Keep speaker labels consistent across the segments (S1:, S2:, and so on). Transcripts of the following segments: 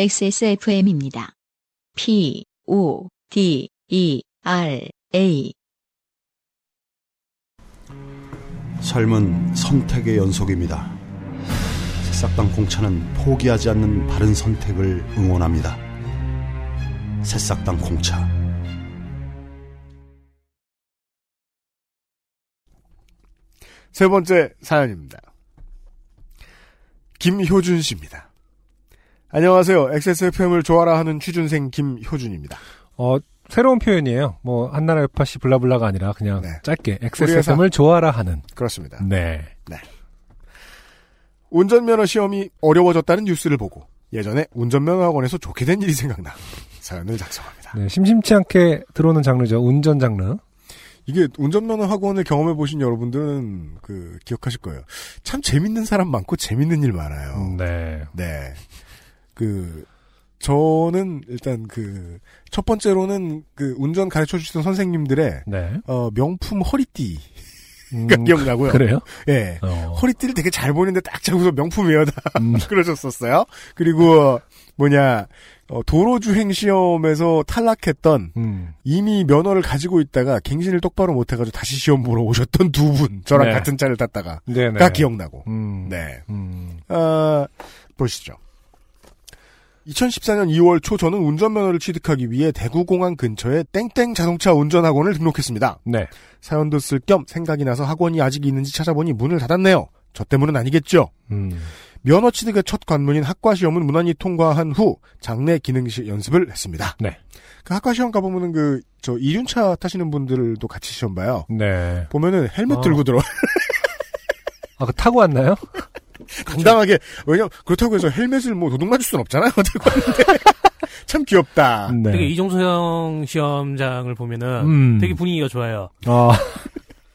S1: XSFM입니다. P, O, D, E, R, A.
S2: 삶은 선택의 연속입니다. 새싹당 공차는 포기하지 않는 바른 선택을 응원합니다. 새싹당 공차.
S3: 세 번째 사연입니다. 김효준 씨입니다. 안녕하세요. XSFM을 좋아라 하는 취준생 김효준입니다.
S4: 어, 새로운 표현이에요. 뭐, 한나라 요파시 블라블라가 아니라 그냥
S3: 네.
S4: 짧게 XSFM을 좋아라 하는.
S3: 그렇습니다.
S4: 네.
S3: 운전면허 시험이 어려워졌다는 뉴스를 보고 예전에 운전면허 학원에서 좋게 된 일이 생각나 사연을 작성합니다.
S4: 네, 심심치 않게 들어오는 장르죠. 운전 장르.
S3: 이게 운전면허 학원을 경험해 보신 여러분들은 그 기억하실 거예요. 참 재밌는 사람 많고 재밌는 일 많아요.
S4: 음, 네.
S3: 네. 그 저는 일단 그 첫 번째로는 그 운전 가르쳐 주시던 선생님들의
S4: 네.
S3: 어 명품 허리띠
S4: 음,
S3: 가 기억나고요.
S4: 그래요?
S3: 예.
S4: 어.
S3: 허리띠를 되게 잘 보이는데 딱 잡고서 명품이에요. 다
S4: 음,
S3: 그러셨었어요. 그리고 뭐냐 어, 도로주행 시험에서 탈락했던
S4: 음.
S3: 이미 면허를 가지고 있다가 갱신을 똑바로 못해가지고 다시 시험 보러 오셨던 두 분 저랑
S4: 네.
S3: 같은 차를 탔다가가
S4: 네네.
S3: 기억나고
S4: 음.
S3: 네
S4: 음.
S3: 아, 보시죠 2014년 2월 초 저는 운전면허를 취득하기 위해 대구공항 근처에 땡땡 자동차 운전학원을 등록했습니다
S4: 네.
S3: 사연도 쓸 겸 생각이 나서 학원이 아직 있는지 찾아보니 문을 닫았네요 저 때문은 아니겠죠
S4: 음.
S3: 면허 취득의 첫 관문인 학과 시험은 무난히 통과한 후 장내 기능시 연습을 했습니다.
S4: 네.
S3: 그 학과 시험 가보면은 그, 저, 이륜차 타시는 분들도 같이 시험 봐요.
S4: 네.
S3: 보면은 헬멧
S4: 어.
S3: 들고 들어.
S4: 아, 그 타고 왔나요?
S3: 당당하게, 왜냐, 그렇다고 해서 헬멧을 뭐 도둑 맞을 순 없잖아요. 들고 왔는데. 참 귀엽다.
S4: 네.
S5: 되게 이종소형 시험장을 보면은
S4: 음.
S5: 되게 분위기가 좋아요.
S4: 아,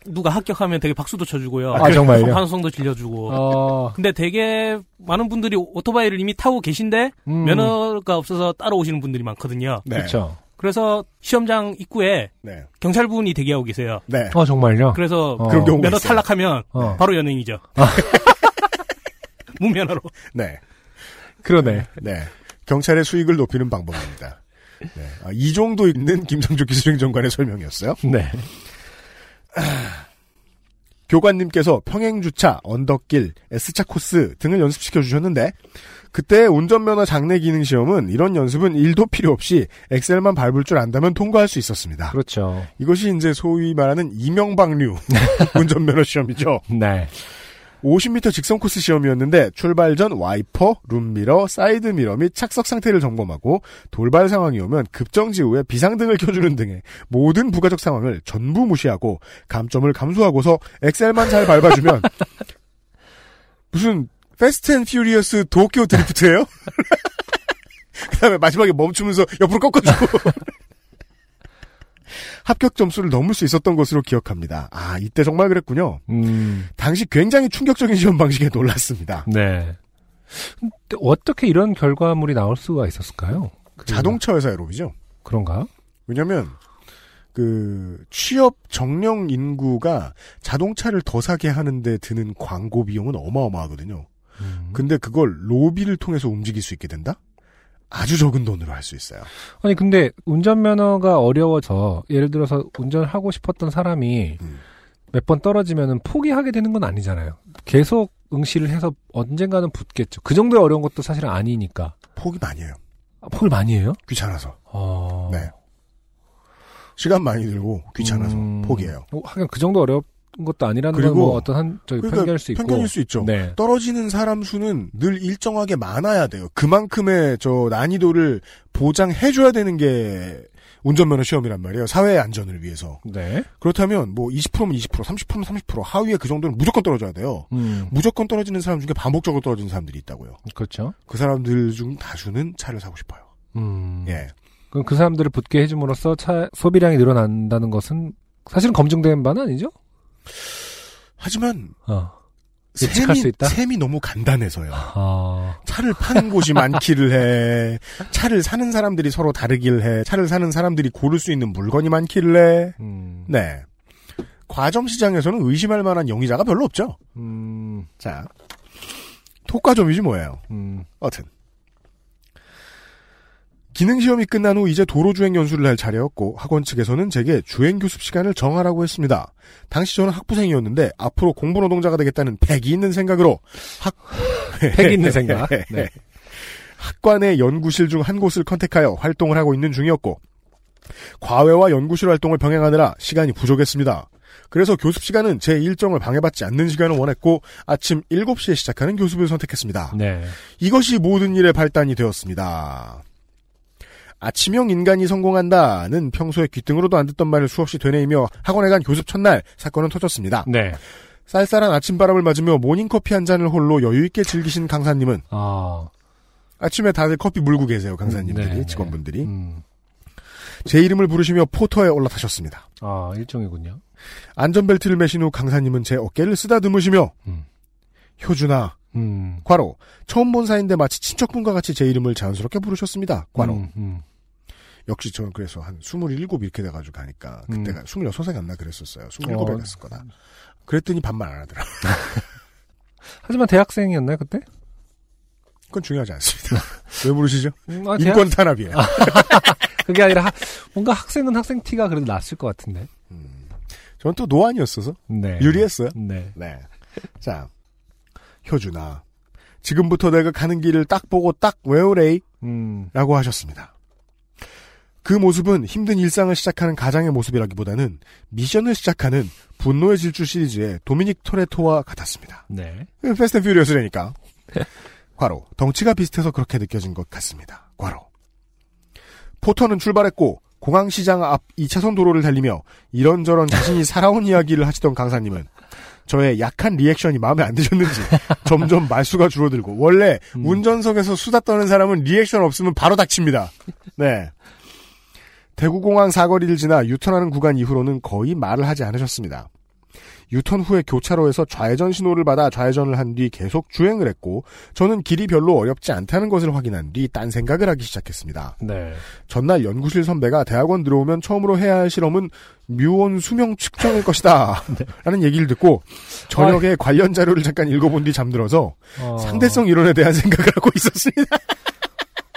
S5: 누가 합격하면 되게 박수도 쳐주고요.
S4: 아, 정말요?
S5: 환호성도 질려주고.
S4: 어,
S5: 근데 되게 많은 분들이 오토바이를 이미 타고 계신데
S4: 음.
S5: 면허가 없어서 따라오시는 분들이 많거든요.
S3: 네.
S4: 그렇죠.
S5: 그래서 시험장 입구에
S3: 네.
S5: 경찰분이 대기하고 계세요.
S3: 네.
S4: 어, 정말요?
S5: 그래서
S4: 어.
S5: 면허. 탈락하면
S4: 어.
S5: 바로 연행이죠. 무면허로.
S3: 네.
S4: 그러네.
S3: 네. 경찰의 수익을 높이는 방법입니다. 네. 아, 이 정도 있는 김성주 기술행정관의 설명이었어요.
S4: 네.
S3: 교관님께서 평행주차, 언덕길, S차 코스 등을 연습시켜 주셨는데 그때 운전면허 장내 기능 시험은 이런 연습은 1도 필요 없이 엑셀만 밟을 줄 안다면 통과할 수 있었습니다.
S4: 그렇죠.
S3: 이것이 이제 소위 말하는 이명박류 운전면허 시험이죠.
S4: 네.
S3: 50m 직선 코스 시험이었는데 출발 전 와이퍼, 룸미러, 사이드미러 및 착석 상태를 점검하고 돌발 상황이 오면 급정지 후에 비상등을 켜주는 등의 모든 부가적 상황을 전부 무시하고 감점을 감수하고서 엑셀만 잘 밟아주면 무슨 Fast and Furious Tokyo Drift예요? 그 다음에 마지막에 멈추면서 옆으로 꺾어주고 합격 점수를 넘을 수 있었던 것으로 기억합니다. 아 이때 정말 그랬군요.
S4: 음.
S3: 당시 굉장히 충격적인 시험 방식에 놀랐습니다.
S4: 네. 어떻게 이런 결과물이 나올 수가 있었을까요? 그-
S3: 자동차 회사의 로비죠.
S4: 그런가?
S3: 왜냐면 그 취업 정령 인구가 자동차를 더 사게 하는데 드는 광고 비용은 어마어마하거든요.
S4: 음.
S3: 근데 그걸 로비를 통해서 움직일 수 있게 된다? 아주 적은 돈으로 할 수 있어요.
S4: 아니 근데 운전면허가 어려워서 예를 들어서 운전을 하고 싶었던 사람이
S3: 음.
S4: 몇번 떨어지면은 포기하게 되는 건 아니잖아요. 계속 응시를 해서 언젠가는 붙겠죠. 그 정도의 어려운 것도 사실은 아니니까.
S3: 포기 많이 해요.
S4: 아, 포기를 많이 해요?
S3: 귀찮아서.
S4: 어...
S3: 네. 시간 많이 들고 귀찮아서
S4: 음,
S3: 포기해요.
S4: 어, 하긴 그 정도 어려운 것도 아니라는
S3: 그리고
S4: 건뭐 어떤 한 저기
S3: 그러니까
S4: 편견일 수 있고.
S3: 편견일 수 있죠.
S4: 네.
S3: 떨어지는 사람 수는 늘 일정하게 많아야 돼요. 그만큼의 저 난이도를 보장해 줘야 되는 게 운전면허 시험이란 말이에요. 사회의 안전을 위해서.
S4: 네.
S3: 그렇다면 뭐 20%면 20%, 30%면 30% 하위에 그 정도는 무조건 떨어져야 돼요.
S4: 음.
S3: 무조건 떨어지는 사람 중에 반복적으로 떨어지는 사람들이 있다고요.
S4: 그렇죠.
S3: 그 사람들 중 다수는 차를 사고 싶어요.
S4: 음.
S3: 예.
S4: 그럼 그 사람들을 붙게 해줌으로써 차 소비량이 늘어난다는 것은 사실은 검증된 바는 아니죠?
S3: 하지만
S4: 어. 예측할
S3: 셈이,
S4: 있다?
S3: 셈이 너무 간단해서요.
S4: 아.
S3: 차를 파는 곳이 많기를 해. 차를 사는 사람들이 서로 다르길 해. 차를 사는 사람들이 고를 수 있는 물건이 많기를 해.
S4: 음.
S3: 네. 과점 시장에서는 의심할 만한 용의자가 별로 없죠.
S4: 음.
S3: 자, 토과점이지 뭐예요.
S4: 음.
S3: 어튼. 기능 시험이 끝난 후 이제 도로 주행 연수를 할 차례였고 학원 측에서는 제게 주행 교습 시간을 정하라고 했습니다. 당시 저는 학부생이었는데 앞으로 공부 노동자가 되겠다는 패기 있는 생각으로 학
S4: 패기 있는 생각. 네.
S3: 학관의 연구실 중 한 곳을 컨택하여 활동을 하고 있는 중이었고 과외와 연구실 활동을 병행하느라 시간이 부족했습니다. 그래서 교습 시간은 제 일정을 방해받지 않는 시간을 원했고 아침 7시에 시작하는 교습을 선택했습니다.
S4: 네.
S3: 이것이 모든 일의 발단이 되었습니다. 아침형 인간이 성공한다는 평소에 귀등으로도 안 듣던 말을 수없이 되뇌이며 학원에 간 교습 첫날 사건은 터졌습니다.
S4: 네.
S3: 쌀쌀한 아침바람을 맞으며 모닝커피 한 잔을 홀로 여유있게 즐기신 강사님은
S4: 아.
S3: 아침에 다들 커피 물고 계세요. 강사님들이
S4: 네, 네.
S3: 직원분들이
S4: 음.
S3: 제 이름을 부르시며 포터에 올라타셨습니다.
S4: 아, 일종이군요.
S3: 안전벨트를 매신 후 강사님은 제 어깨를 쓰다듬으시며
S4: 음.
S3: 효준아
S4: 음.
S3: 과로 처음 본 사이인데 마치 친척분과 같이 제 이름을 자연스럽게 부르셨습니다. 과로
S4: 음, 음.
S3: 역시 저는 그래서 한 27 이렇게 돼가지고 가니까 그때가
S4: 음.
S3: 26에 갔나 그랬었어요. 27에
S4: 어.
S3: 갔을 거다. 그랬더니 반말 안 하더라.
S4: 하지만 대학생이었나요, 그때?
S3: 그건 중요하지 않습니다. 왜 부르시죠?
S4: 음, 아, 대학-
S3: 인권 탄압이에요.
S4: 그게 아니라 하- 뭔가 학생은 학생 티가 그래도 났을 것 같은데.
S3: 저는 또 노안이었어서
S4: 네.
S3: 유리했어요.
S4: 네.
S3: 네. 자, 효준아. 지금부터 내가 가는 길을 딱 보고 딱 외우레이.
S4: 음.
S3: 라고 하셨습니다. 그 모습은 힘든 일상을 시작하는 가장의 모습이라기보다는 미션을 시작하는 분노의 질주 시리즈의 도미닉 토레토와 같았습니다.
S4: 네.
S3: Fast and Furious라니까. 괄호. 덩치가 비슷해서 그렇게 느껴진 것 같습니다. 괄호. 포터는 출발했고 공항시장 앞 2차선 도로를 달리며 이런저런 자신이 살아온 이야기를 하시던 강사님은 저의 약한 리액션이 마음에 안 드셨는지 점점 말수가 줄어들고 원래
S4: 음.
S3: 운전석에서 수다 떠는 사람은 리액션 없으면 바로 닥칩니다. 네. 대구공항 사거리를 지나 유턴하는 구간 이후로는 거의 말을 하지 않으셨습니다. 유턴 후에 교차로에서 좌회전 신호를 받아 좌회전을 한 뒤 계속 주행을 했고 저는 길이 별로 어렵지 않다는 것을 확인한 뒤 딴 생각을 하기 시작했습니다.
S4: 네.
S3: 전날 연구실 선배가 대학원 들어오면 처음으로 해야 할 실험은 뮤온 수명 측정일 것이다. 라는 얘기를 듣고 저녁에 관련 자료를 잠깐 읽어본 뒤 잠들어서
S4: 어,
S3: 상대성 이론에 대한 생각을 하고 있었습니다.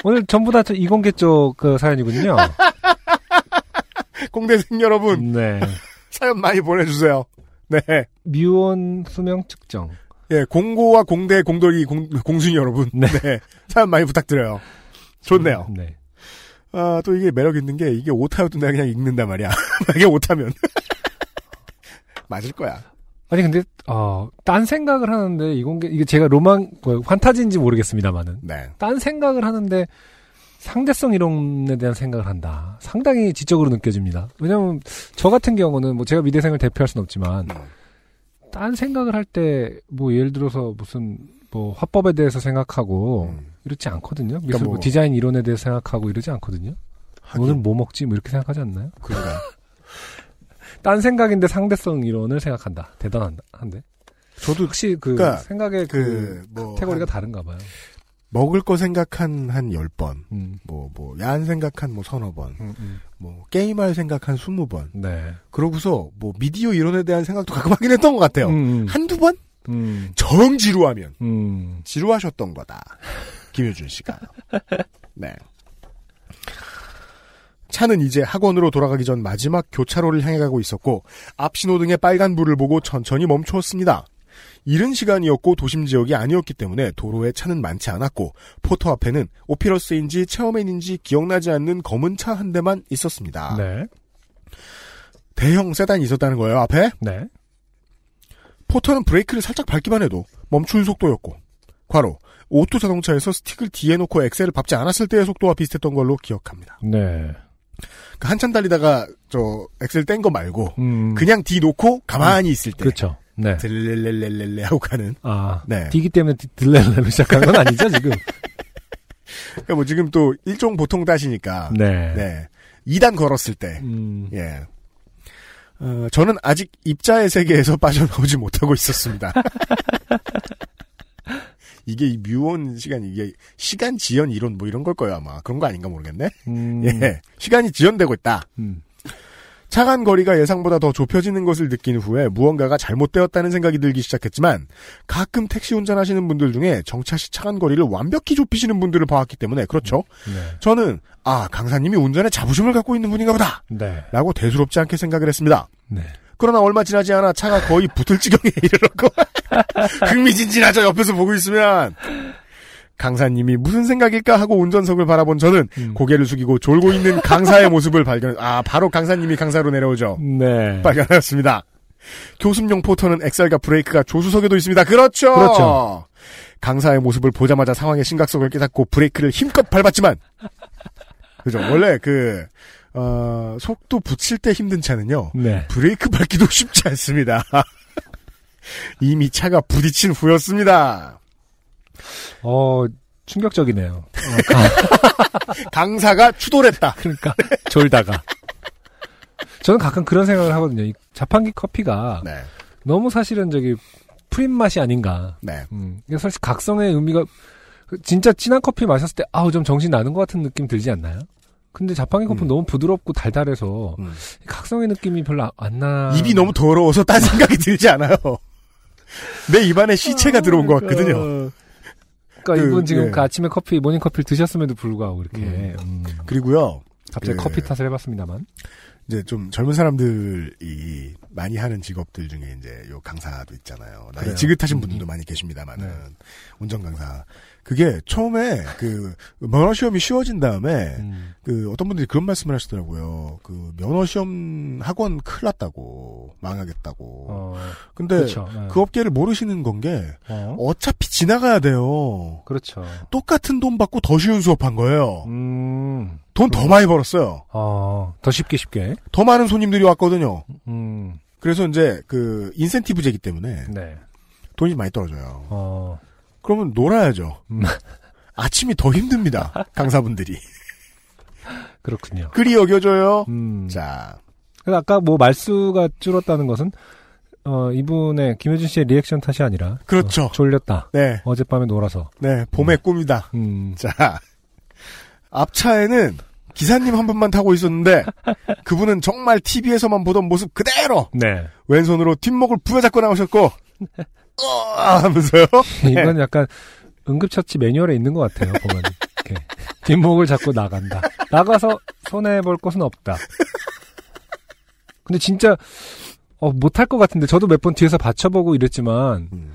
S4: 오늘 전부 다저 이공계 쪽 그 사연이군요.
S3: 공대생 여러분
S4: 네.
S3: 사연 많이 보내주세요. 네.
S4: 뮤온 수명 측정.
S3: 예, 공고와 공대 공돌이 공, 공순이 여러분.
S4: 네.
S3: 네. 사연 많이 부탁드려요. 좋네요.
S4: 네.
S3: 아, 또 이게 매력 있는 게 이게 오타여도 내가 그냥 읽는단 말이야. 만약에 오타면. 맞을 거야.
S4: 아니 근데 어, 딴 생각을 하는데 이공계 이게 제가 로망 뭐, 환타지인지 모르겠습니다만은
S3: 네.
S4: 딴 생각을 하는데 상대성 이론에 대한 생각을 한다. 상당히 지적으로 느껴집니다. 왜냐하면 저 같은 경우는 뭐 제가 미대생을 대표할 수는 없지만
S3: 음.
S4: 딴 생각을 할 때 뭐 예를 들어서 무슨 뭐 화법에 대해서 생각하고
S3: 음.
S4: 이렇지 않거든요. 미술
S3: 그러니까
S4: 뭐
S3: 뭐-
S4: 디자인 이론에 대해서 생각하고 이러지 않거든요.
S3: 하긴,
S4: 오늘 뭐 먹지 뭐 이렇게 생각하지 않나요?
S3: 그런가요?
S4: 딴 생각인데 상대성 이론을 생각한다. 대단한데. 한데.
S3: 저도
S4: 혹시 그
S3: 그러니까
S4: 생각의 그,
S3: 그, 뭐.
S4: 카테고리가
S3: 한-
S4: 다른가 봐요.
S3: 먹을 거 생각한 한 10번.
S4: 음.
S3: 뭐, 뭐, 야한 생각한 뭐 서너 번.
S4: 음, 음.
S3: 뭐, 게임할 생각한 20번.
S4: 네.
S3: 그러고서 뭐, 미디어 이론에 대한 생각도 가끔 하긴 했던 것 같아요.
S4: 음,
S3: 한두 번?
S4: 음,
S3: 정 지루하면.
S4: 음.
S3: 지루하셨던 거다. 김효준 씨가. 네. 차는 이제 학원으로 돌아가기 전 마지막 교차로를 향해 가고 있었고 앞 신호등의 빨간 불을 보고 천천히 멈추었습니다. 이른 시간이었고 도심 지역이 아니었기 때문에 도로에 차는 많지 않았고 포터 앞에는 오피러스인지 체어맨인지 기억나지 않는 검은 차 한 대만 있었습니다.
S4: 네.
S3: 대형 세단이 있었다는 거예요 앞에.
S4: 네.
S3: 포터는 브레이크를 살짝 밟기만 해도 멈출 속도였고 괄호 오토 자동차에서 스틱을 뒤에 놓고 엑셀을 밟지 않았을 때의 속도와 비슷했던 걸로 기억합니다.
S4: 네.
S3: 그러니까 한참 달리다가 저 엑셀 뗀 거 말고
S4: 음.
S3: 그냥 뒤 놓고 가만히 있을 때
S4: 그렇죠. 네.
S3: 들렐렐렐렐레 하고 가는
S4: 아.
S3: 네.
S4: 디기 때문에 들레레로 시작하는 건 아니죠, 지금?
S3: 그러니까 뭐 지금 또 일종 보통 따시니까
S4: 네.
S3: 네 2단 걸었을 때
S4: 음.
S3: 예. 어, 저는 아직 입자의 세계에서 빠져나오지 못하고 있었습니다. 이게 이 뮤온 시간 이게 시간 지연 이론 뭐 이런 걸 거예요 아마 그런 거 아닌가 모르겠네.
S4: 음.
S3: 예, 시간이 지연되고 있다.
S4: 음.
S3: 차간 거리가 예상보다 더 좁혀지는 것을 느낀 후에 무언가가 잘못되었다는 생각이 들기 시작했지만 가끔 택시 운전하시는 분들 중에 정차 시 차간 거리를 완벽히 좁히시는 분들을 봐왔기 때문에 그렇죠.
S4: 네.
S3: 저는 아 강사님이 운전에 자부심을 갖고 있는 분인가 보다
S4: 네.
S3: 라고 대수롭지 않게 생각을 했습니다.
S4: 네.
S3: 그러나 얼마 지나지 않아 차가 거의 붙을 지경에 이르렀고 흥미진진하죠 옆에서 보고 있으면 강사님이 무슨 생각일까 하고 운전석을 바라본 저는
S4: 음.
S3: 고개를 숙이고 졸고 있는 강사의 모습을 발견 아 바로 강사님이 강사로 내려오죠
S4: 네.
S3: 발견하였습니다 교습용 포터는 엑셀과 브레이크가 조수석에도 있습니다 그렇죠
S4: 그렇죠.
S3: 강사의 모습을 보자마자 상황의 심각성을 깨닫고 브레이크를 힘껏 밟았지만 그죠 원래 그 어, 속도 붙일 때 힘든 차는요
S4: 네.
S3: 브레이크 밟기도 쉽지 않습니다. 이미 차가 부딪힌 후였습니다.
S4: 어, 충격적이네요. 어, 가-
S3: 강사가 추돌했다.
S4: 그러니까 졸다가. 저는 가끔 그런 생각을 하거든요. 이 자판기 커피가
S3: 네,
S4: 너무 사실은 저기 프린 맛이 아닌가.
S3: 네.
S4: 음. 이게 사실 각성의 의미가 그 진짜 진한 커피 마셨을 때 아우 좀 정신 나는 것 같은 느낌 들지 않나요? 근데 자판기 커피는
S3: 음.
S4: 너무 부드럽고 달달해서
S3: 음.
S4: 각성의 느낌이 별로 아- 안 나.
S3: 입이 너무 더러워서 딴 생각이 들지 않아요. 내 입안에 시체가 들어온 것 같거든요.
S4: 어, 그러니까
S3: 그,
S4: 이분 지금
S3: 예.
S4: 그 아침에 커피 모닝 커피를 드셨음에도 불구하고 이렇게 음.
S3: 그리고요,
S4: 갑자기
S3: 그-
S4: 커피 탓을 해봤습니다만.
S3: 이제 좀 젊은 사람들이 많이 하는 직업들 중에 이제 요 강사도 있잖아요. 나이. 지긋하신
S4: 음.
S3: 분들도 많이 계십니다만은
S4: 네.
S3: 운전 강사. 그게 처음에 그 면허 시험이 쉬워진 다음에
S4: 음.
S3: 그 어떤 분들이 그런 말씀을 하시더라고요. 그 면허 시험 학원 큰일 났다고 망하겠다고.
S4: 어,
S3: 근데
S4: 그렇죠. 네.
S3: 그 업계를 모르시는 건게
S4: 어?
S3: 어차피 지나가야 돼요.
S4: 그렇죠.
S3: 똑같은 돈 받고 더 쉬운 수업한 거예요.
S4: 음.
S3: 돈더 많이 벌었어요.
S4: 어, 더 쉽게 쉽게.
S3: 더 많은 손님들이 왔거든요.
S4: 음.
S3: 그래서 이제 그 인센티브제기 때문에
S4: 네.
S3: 돈이 많이 떨어져요.
S4: 어.
S3: 그러면 놀아야죠.
S4: 음.
S3: 아침이 더 힘듭니다. 강사분들이.
S4: 그렇군요.
S3: 그리 여겨져요.
S4: 음.
S3: 자,
S4: 그래서 아까 뭐 말수가 줄었다는 것은 어 이분의 김효준 씨의 리액션 탓이 아니라
S3: 그렇죠.
S4: 어, 졸렸다.
S3: 네,
S4: 어젯밤에 놀아서.
S3: 네, 봄의 꿈이다.
S4: 음.
S3: 자, 앞차에는 기사님 한 분만 타고 있었는데 그분은 정말 TV에서만 보던 모습 그대로
S4: 네.
S3: 왼손으로 뒷목을 부여잡고 나오셨고 어 하면서요.
S4: 이건 약간 응급처치 매뉴얼에 있는 것 같아요. 보면 이렇게 뒷목을 잡고 나간다. 나가서 손해 볼 것은 없다. 근데 진짜 어, 못할 것 같은데 저도 몇 번 뒤에서 받쳐보고 이랬지만
S3: 음.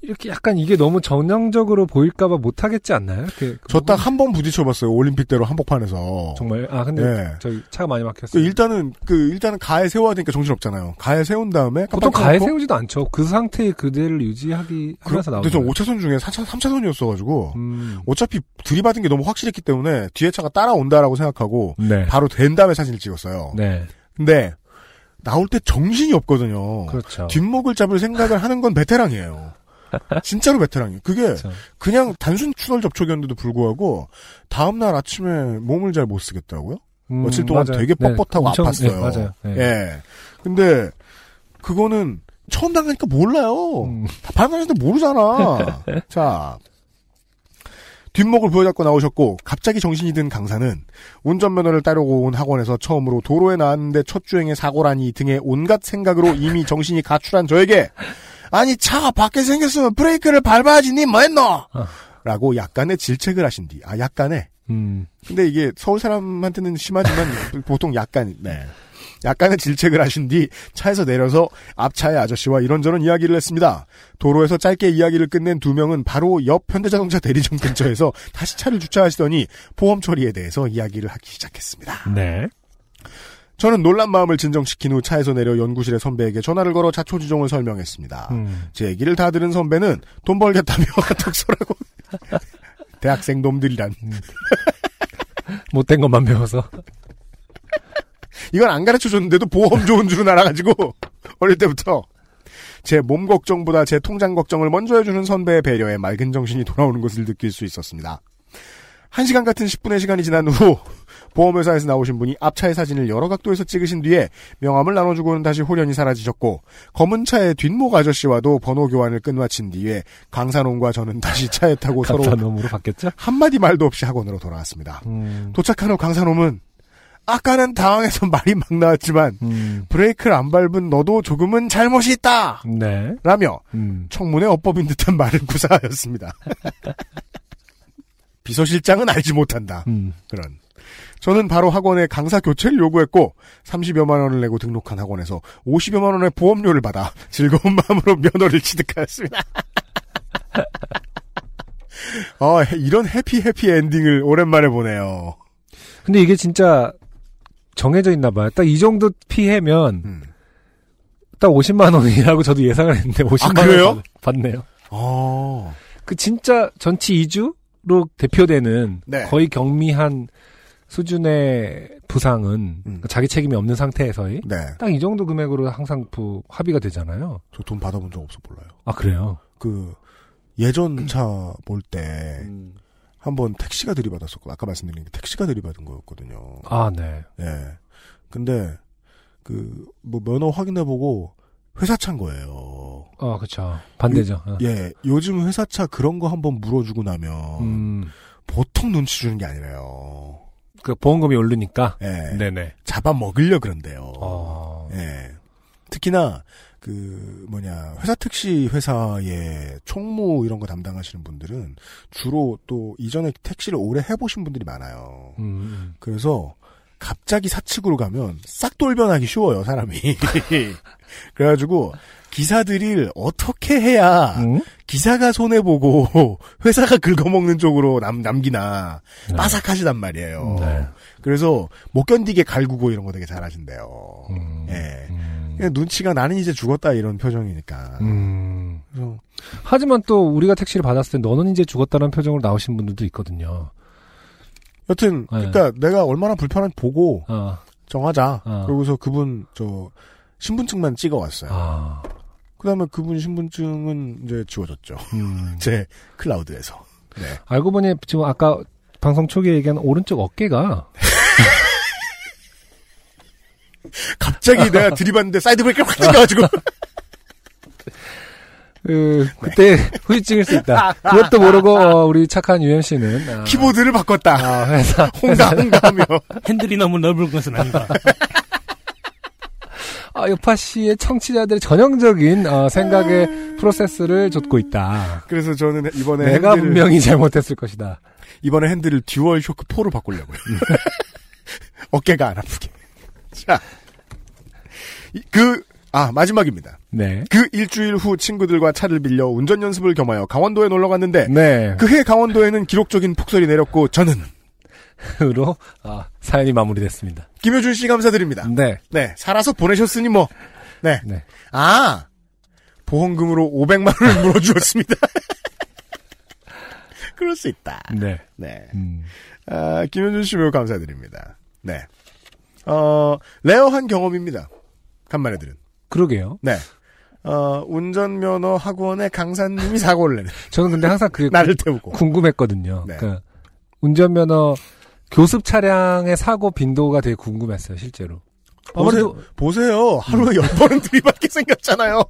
S4: 이렇게 약간 이게 너무 전형적으로 보일까봐 못하겠지 않나요? 이렇게
S3: 저딱 한 번 부딪혀봤어요 올림픽대로 한복판에서.
S4: 정말 아 근데
S3: 네.
S4: 저기 차가 많이
S3: 그
S4: 막혔어요.
S3: 일단은 그 일단은 가에 세워야 되니까 정신 없잖아요. 가에 세운 다음에
S4: 보통 가에 세우지도 않죠. 그 상태의 그대를 유지하기 하면서
S3: 근데 저
S4: 나오는
S3: 5차선 중에 4차, 3차선이었어가지고
S4: 음.
S3: 어차피 들이받은 게 너무 확실했기 때문에 뒤에 차가 따라온다라고 생각하고
S4: 네.
S3: 바로 된 다음에 사진을 찍었어요.
S4: 네.
S3: 근데 나올 때 정신이 없거든요.
S4: 그렇죠.
S3: 뒷목을 잡을 생각을 하는 건 베테랑이에요. 진짜로 베테랑이에요. 그게. 그냥 단순 추월 접촉이었는데도 불구하고 다음 날 아침에 몸을 잘 못 쓰겠더라고요.
S4: 음,
S3: 며칠 동안
S4: 맞아요.
S3: 되게 뻣뻣하고
S4: 엄청-
S3: 아팠어요.
S4: 네, 맞아요. 네.
S3: 예. 근데 그거는 처음 당하니까 몰라요.
S4: 음.
S3: 다 반응하는데 모르잖아. 자. 뒷목을 부여잡고 나오셨고 갑자기 정신이 든 강사는 운전면허를 따려고 온 학원에서 처음으로 도로에 나왔는데 첫 주행에 사고라니 등의 온갖 생각으로 이미 정신이 가출한 저에게 아니 차가 밖에 생겼으면 브레이크를 밟아야지 니 뭐했노? 라고 약간의 질책을 하신 뒤 아 약간의
S4: 음.
S3: 근데 이게 서울 사람한테는 심하지만 보통 약간 네. 약간의 질책을 하신 뒤 차에서 내려서 앞차의 아저씨와 이런저런 이야기를 했습니다. 도로에서 짧게 이야기를 끝낸 두 명은 바로 옆 현대자동차 대리점 근처에서 다시 차를 주차하시더니 보험 처리에 대해서 이야기를 하기 시작했습니다.
S4: 네.
S3: 저는 놀란 마음을 진정시킨 후 차에서 내려 연구실의 선배에게 전화를 걸어 자초지종을 설명했습니다.
S4: 음.
S3: 제 얘기를 다 들은 선배는 돈 벌겠다며 톡소라고 대학생 놈들이란
S4: 못된 것만 배워서.
S3: 이건 안 가르쳐 줬는데도 보험 좋은 줄은 알아가지고 어릴 때부터 제 몸 걱정보다 제 통장 걱정을 먼저 해주는 선배의 배려에 맑은 정신이 돌아오는 것을 느낄 수 있었습니다. 한 시간 같은 10분의 시간이 지난 후 보험회사에서 나오신 분이 앞차의 사진을 여러 각도에서 찍으신 뒤에 명함을 나눠주고는 다시 홀연히 사라지셨고 검은 차의 뒷목 아저씨와도 번호 교환을 끝마친 뒤에 강산홍과 저는 다시 차에 타고 서로? 한마디 말도 없이 학원으로 돌아왔습니다.
S4: 음.
S3: 도착한 후 강산홈은 아까는 당황해서 말이 막 나왔지만
S4: 음.
S3: 브레이크를 안 밟은 너도 조금은 잘못이 있다.
S4: 네.
S3: 라며
S4: 음.
S3: 청문회 어법인 듯한 말을 구사하였습니다. 비서실장은 알지 못한다.
S4: 음.
S3: 그런. 저는 바로 학원에 강사 교체를 요구했고 30여만 원을 내고 등록한 학원에서 50여만 원의 보험료를 받아 즐거운 마음으로 면허를 취득하였습니다. 어, 이런 해피 해피 엔딩을 오랜만에 보네요.
S4: 근데 이게 진짜 정해져 있나 봐요. 딱 이 정도 피해면
S3: 음.
S4: 딱 50만 원이라고 저도 예상을 했는데 50만
S3: 아?
S4: 원 받- 받네요.
S3: 어.
S4: 그 진짜 전치 2주 로 대표되는
S3: 네.
S4: 거의 경미한 수준의 부상은
S3: 음.
S4: 자기 책임이 없는 상태에서의
S3: 네.
S4: 딱이 정도 금액으로 항상 부, 합의가 되잖아요.
S3: 저 돈 받아본 적 없어 몰라요.
S4: 아 그래요?
S3: 그 예전 차몰때 한번 택시가 들이받았었고 아까 말씀드린 게 택시가 들이받은 거였거든요.
S4: 아 네.
S3: 예. 근데 그 뭐 면허 확인해보고 회사 차인 거예요.
S4: 어 그렇죠. 반대죠. 어.
S3: 예, 요즘 회사차 그런 거 한번 물어주고 나면
S4: 음,
S3: 보통 눈치 주는 게 아니래요.
S4: 그 보험금이 오르니까.
S3: 예,
S4: 네네.
S3: 잡아 먹으려 그런데요.
S4: 어.
S3: 예, 특히나 그 뭐냐 회사 택시 회사의 총무 이런 거 담당하시는 분들은 주로 또 이전에 택시를 오래 해보신 분들이 많아요.
S4: 음,
S3: 그래서 갑자기 사측으로 가면 싹 돌변하기 쉬워요 사람이. 그래가지고 기사들을 어떻게 해야
S4: 음?
S3: 기사가 손해 보고 회사가 긁어먹는 쪽으로 남 남기나
S4: 네.
S3: 빠삭하시단 말이에요.
S4: 네.
S3: 그래서 못 견디게 갈구고 이런 거 되게 잘하신대요.
S4: 음,
S3: 예.
S4: 음.
S3: 눈치가 나는 이제 죽었다 이런 표정이니까.
S4: 음.
S3: 그래서
S4: 하지만 또 우리가 택시를 받았을 때 너는 이제 죽었다는 표정으로 나오신 분들도 있거든요.
S3: 여튼
S4: 네.
S3: 그러니까 내가 얼마나 불편한지 보고
S4: 어.
S3: 정하자.
S4: 어.
S3: 그러고서 그분 저 신분증만 찍어 왔어요.
S4: 아.
S3: 그다음에 그분 신분증은 이제 지워졌죠.
S4: 음.
S3: 제 클라우드에서. 네.
S4: 알고 보니 지금 아까 방송 초기에 얘기한 오른쪽 어깨가
S3: 갑자기 내가 들이받는데 사이드 브레이크를 확 당겨가지고
S4: 그 그때 후유증일 수 있다. 그것도 모르고 어, 우리 착한 유현 씨는 아,
S3: 키보드를 바꿨다.
S4: 아, 회사
S3: 홍가 홍가하며
S5: 핸들이 너무 넓은 것은 아닌가.
S4: 아, 요파시의 청취자들의 전형적인 어, 생각의 프로세스를 좇고 있다.
S3: 그래서 저는 이번에
S4: 내가
S3: 핸들을,
S4: 분명히 잘못했을 것이다.
S3: 이번에 핸들을 듀얼 쇼크 4로 바꾸려고요. 어깨가 안 아프게. 자, 이- 그, 아, 마지막입니다.
S4: 네.
S3: 그 일주일 후 친구들과 차를 빌려 운전 연습을 겸하여 강원도에 놀러 갔는데,
S4: 네.
S3: 그해 강원도에는 기록적인 폭설이 내렸고, 저는
S4: 으로 아, 사연이 마무리됐습니다.
S3: 김효준 씨 감사드립니다.
S4: 네.
S3: 네, 살아서 보내셨으니 뭐, 네.
S4: 네.
S3: 아, 보험금으로 500만 원을 물어주었습니다. 그럴 수 있다.
S4: 네.
S3: 네.
S4: 음.
S3: 아, 김현준 씨 매우 감사드립니다. 네. 어, rare한 경험입니다. 간만에 들은.
S4: 그러게요.
S3: 네. 어, 운전면허 학원의 강사님이 사고를 내는.
S4: 저는 근데 항상 그게
S3: 나를 태우고.
S4: 궁금했거든요.
S3: 네.
S4: 그 운전면허 교습 차량의 사고 빈도가 되게 궁금했어요, 실제로.
S3: 보세요. 보세요. 하루에 열 번은 들이받게 생겼잖아요.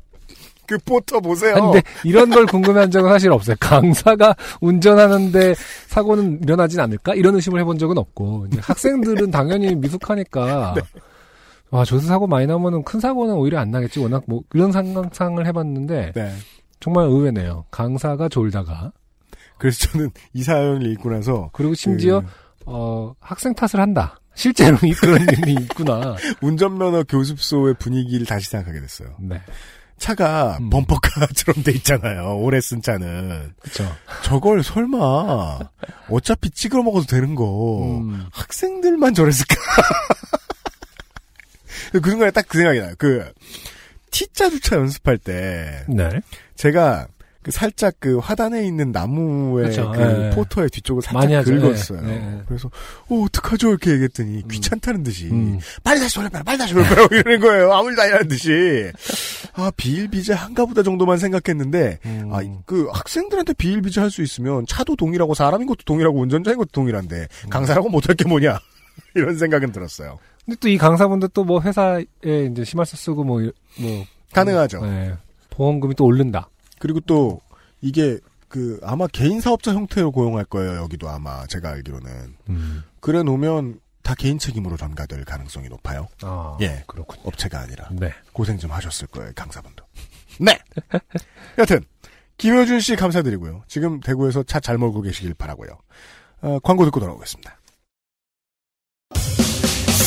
S3: 그 포터 보세요.
S4: 아니, 근데 이런 걸 궁금해한 적은 사실 없어요. 강사가 운전하는데 사고는 일어나진 않을까? 이런 의심을 해본 적은 없고 학생들은 당연히 미숙하니까
S3: 네.
S4: 와 조수 사고 많이 나면은 큰 사고는 오히려 안 나겠지. 워낙 뭐 이런 상상을 해봤는데
S3: 네.
S4: 정말 의외네요. 강사가 졸다가
S3: 그래서 저는 이 사연을 읽고 나서
S4: 그리고 심지어
S3: 그
S4: 어, 학생 탓을 한다. 실제로 이- 그런 일이 있구나.
S3: 운전면허 교습소의 분위기를 다시 생각하게 됐어요.
S4: 네,
S3: 차가
S4: 음.
S3: 범퍼카처럼 돼 있잖아요. 오래 쓴 차는.
S4: 그렇죠.
S3: 저걸 설마 어차피 찍어 먹어도 되는 거
S4: 음,
S3: 학생들만 저랬을까? 그 순간에 딱 그 생각이 나요. 그 T자 주차 연습할 때
S4: 네.
S3: 제가 그 살짝 그 화단에 있는 나무의
S4: 그쵸,
S3: 그
S4: 예, 예.
S3: 포터의 뒤쪽을 살짝. 긁었어요.
S4: 예, 예.
S3: 그래서 어 어떡하죠 이렇게 얘기했더니 귀찮다는 듯이
S4: 음.
S3: 빨리 다시 돌려봐라 빨리 다시 돌려봐라 이러는 거예요. 아무 일도 아니라는 듯이 아 비일비재 한가 보다 정도만 생각했는데
S4: 음.
S3: 아, 그 학생들한테 비일비재 할 수 있으면 차도 동일하고 사람인 것도 동일하고 운전자인 것도 동일한데
S4: 음.
S3: 강사라고 못할 게 뭐냐 이런 생각은 들었어요.
S4: 근데 또 이 강사분들 또뭐 회사에 이제 심할서 쓰고 뭐, 이- 뭐.
S3: 가능하죠.
S4: 네. 보험금이 또 오른다.
S3: 그리고 또 이게 그 아마 개인 사업자 형태로 고용할 거예요. 여기도 아마 제가 알기로는
S4: 음.
S3: 그래 놓으면 다 개인 책임으로 전가될 가능성이 높아요.
S4: 아,
S3: 예.
S4: 그렇군요.
S3: 업체가 아니라.
S4: 네.
S3: 고생 좀 하셨을 거예요, 강사분도. 네! 여튼, 김효준 씨 감사드리고요. 지금 대구에서 차 잘 몰고 계시길 바라고요. 어, 광고 듣고 돌아오겠습니다.